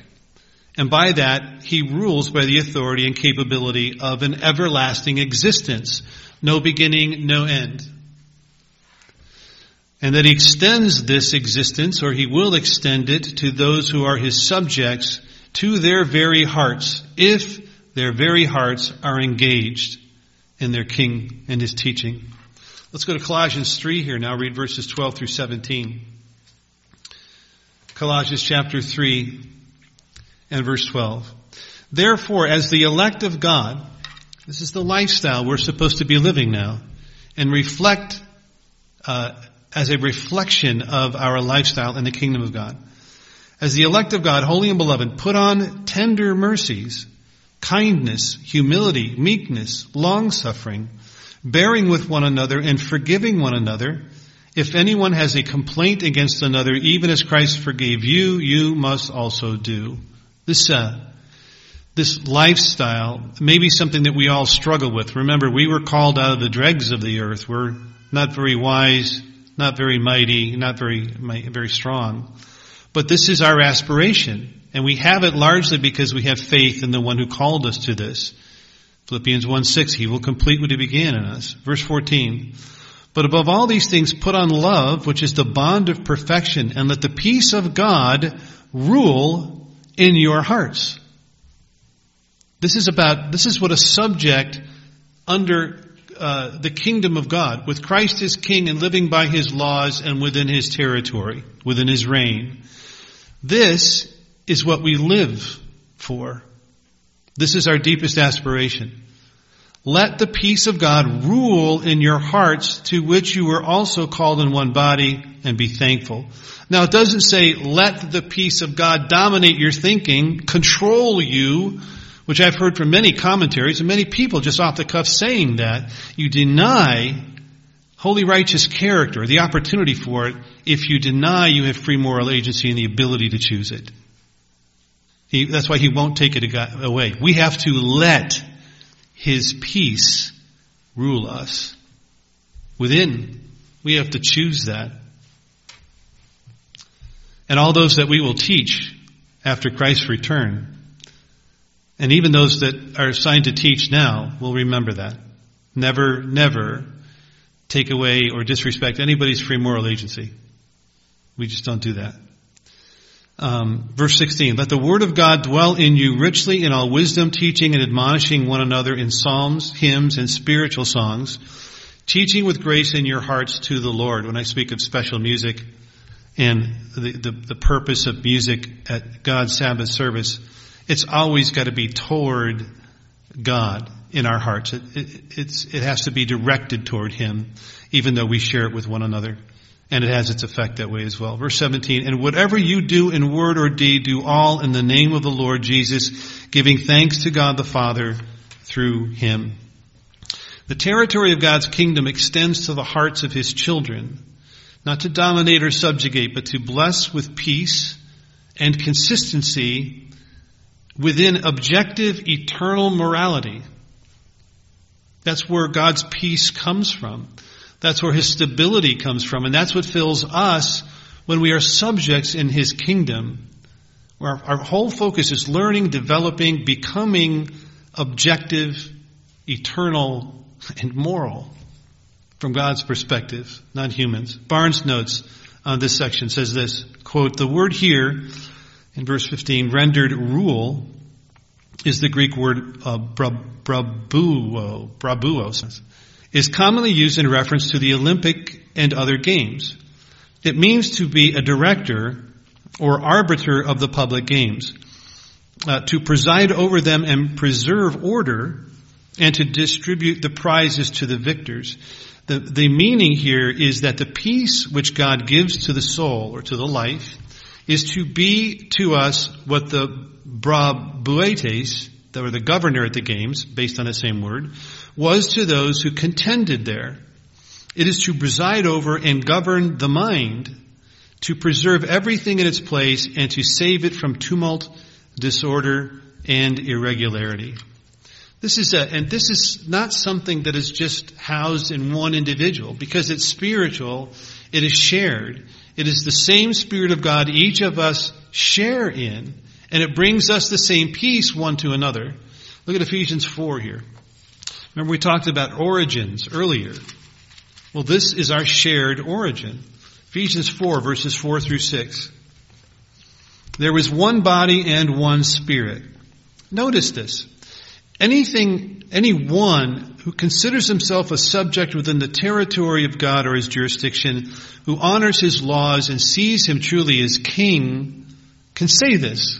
And by that, he rules by the authority and capability of an everlasting existence. No beginning, no end. And that he extends this existence, or he will extend it to those who are his subjects, to their very hearts, if their very hearts are engaged in their king and his teaching. Let's go to Colossians 3 here now, read verses 12 through 17. Colossians chapter 3 and verse 12. Therefore, as the elect of God, this is the lifestyle we're supposed to be living now, and reflect uh, as a reflection of our lifestyle in the kingdom of God. As the elect of God, holy and beloved, put on tender mercies, kindness, humility, meekness, long suffering, bearing with one another and forgiving one another. If anyone has a complaint against another, even as Christ forgave you, you must also do. This, uh, this lifestyle may be something that we all struggle with. Remember, we were called out of the dregs of the earth. We're not very wise, not very mighty, not very, very strong. But this is our aspiration. And we have it largely because we have faith in the one who called us to this. Philippians 1 6, He will complete what He began in us. Verse 14. But above all these things, put on love, which is the bond of perfection, and let the peace of God rule in your hearts. This is about, this is what a subject under uh, the kingdom of God, with Christ as king and living by his laws and within his territory, within his reign. This is what we live for. This is our deepest aspiration. Let the peace of God rule in your hearts to which you were also called in one body and be thankful. Now it doesn't say let the peace of God dominate your thinking, control you, which I've heard from many commentaries and many people just off the cuff saying that. You deny holy righteous character, the opportunity for it, if you deny you have free moral agency and the ability to choose it. He, that's why he won't take it away. We have to let his peace rule us. Within, we have to choose that. And all those that we will teach after Christ's return, and even those that are assigned to teach now, will remember that. Never, never take away or disrespect anybody's free moral agency. We just don't do that. Um, verse 16, let the word of God dwell in you richly in all wisdom, teaching and admonishing one another in psalms, hymns, and spiritual songs, teaching with grace in your hearts to the Lord. When I speak of special music and the, the, the purpose of music at God's Sabbath service, it's always got to be toward God in our hearts. It, it, it has to be directed toward Him, even though we share it with one another. And it has its effect that way as well. Verse 17, and whatever you do in word or deed, do all in the name of the Lord Jesus, giving thanks to God the Father through Him. The territory of God's kingdom extends to the hearts of His children, not to dominate or subjugate, but to bless with peace and consistency within objective eternal morality. That's where God's peace comes from. That's where his stability comes from. And that's what fills us when we are subjects in his kingdom. Where our, whole focus is learning, developing, becoming objective, eternal, and moral from God's perspective, not humans. Barnes notes on this section says this, quote, the word here in verse 15 rendered rule is the Greek word uh, brabuo, brabuo is commonly used in reference to the Olympic and other games. It means to be a director or arbiter of the public games, uh, to preside over them and preserve order, and to distribute the prizes to the victors. The, the meaning here is that the peace which God gives to the soul or to the life is to be to us what the brabeutes or the governor at the games, based on the same word, was to those who contended there. It is to preside over and govern the mind, to preserve everything in its place, and to save it from tumult, disorder, and irregularity. This is a, and this is not something that is just housed in one individual, because it's spiritual, it is shared. It is the same Spirit of God each of us share in, and it brings us the same peace one to another. Look at Ephesians 4 here. Remember we talked about origins earlier. Well, this is our shared origin. Ephesians 4 verses 4 through 6. There was one body and one spirit. Notice this. Anything, anyone who considers himself a subject within the territory of God or his jurisdiction, who honors his laws and sees him truly as king, can say this,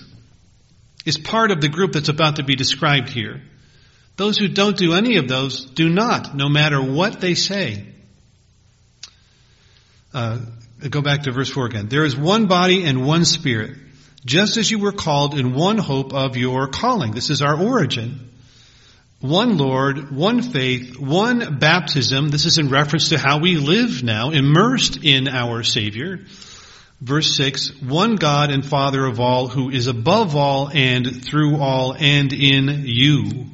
is part of the group that's about to be described here. Those who don't do any of those do not, no matter what they say. Uh, go back to verse 4 again. There is one body and one spirit, just as you were called in one hope of your calling. This is our origin. One Lord, one faith, one baptism. This is in reference to how we live now, immersed in our Savior. Verse 6, one God and Father of all, who is above all and through all and in you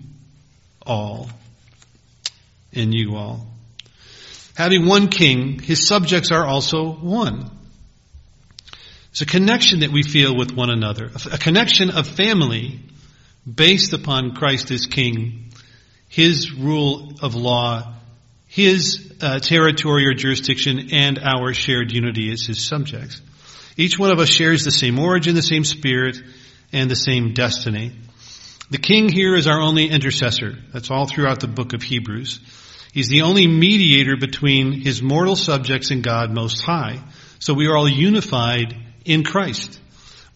all. In you all. Having one king, his subjects are also one. It's a connection that we feel with one another, a connection of family based upon Christ as king his rule of law, his uh, territory or jurisdiction, and our shared unity as his subjects. Each one of us shares the same origin, the same spirit, and the same destiny. The king here is our only intercessor. That's all throughout the book of Hebrews. He's the only mediator between his mortal subjects and God Most High. So we are all unified in Christ.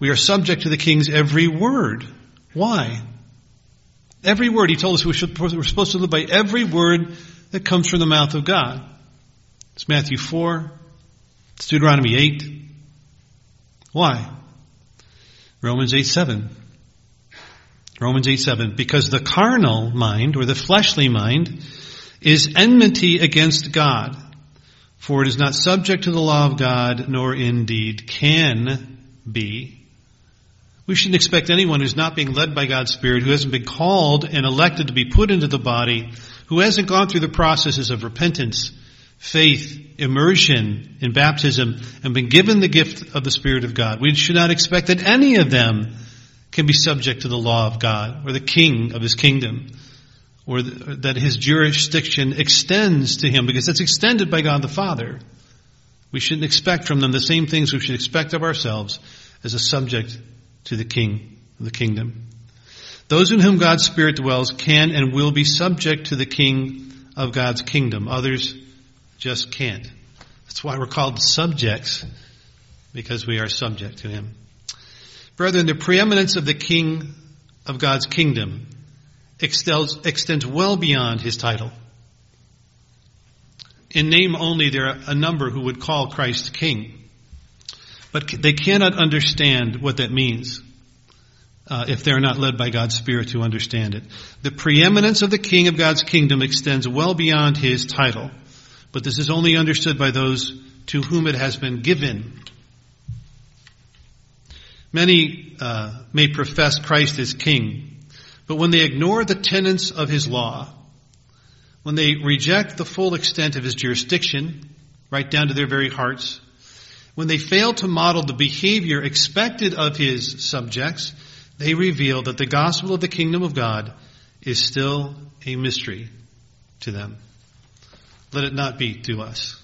We are subject to the king's every word. Why? Every word, he told us we should, we're supposed to live by every word that comes from the mouth of God. It's Matthew 4. It's Deuteronomy 8. Why? Romans 8 7. Romans 8 7. Because the carnal mind, or the fleshly mind, is enmity against God. For it is not subject to the law of God, nor indeed can be. We shouldn't expect anyone who's not being led by God's Spirit, who hasn't been called and elected to be put into the body, who hasn't gone through the processes of repentance, faith, immersion in baptism, and been given the gift of the Spirit of God. We should not expect that any of them can be subject to the law of God or the king of his kingdom or that his jurisdiction extends to him because it's extended by God the Father. We shouldn't expect from them the same things we should expect of ourselves as a subject to the king of the kingdom. Those in whom God's Spirit dwells can and will be subject to the king of God's kingdom. Others just can't. That's why we're called subjects, because we are subject to him. Brethren, the preeminence of the king of God's kingdom extends, extends well beyond his title. In name only, there are a number who would call Christ king. But they cannot understand what that means uh, if they're not led by God's Spirit to understand it. The preeminence of the King of God's kingdom extends well beyond his title, but this is only understood by those to whom it has been given. Many uh, may profess Christ as King, but when they ignore the tenets of his law, when they reject the full extent of his jurisdiction, right down to their very hearts, when they fail to model the behavior expected of his subjects, they reveal that the gospel of the kingdom of God is still a mystery to them. Let it not be to us.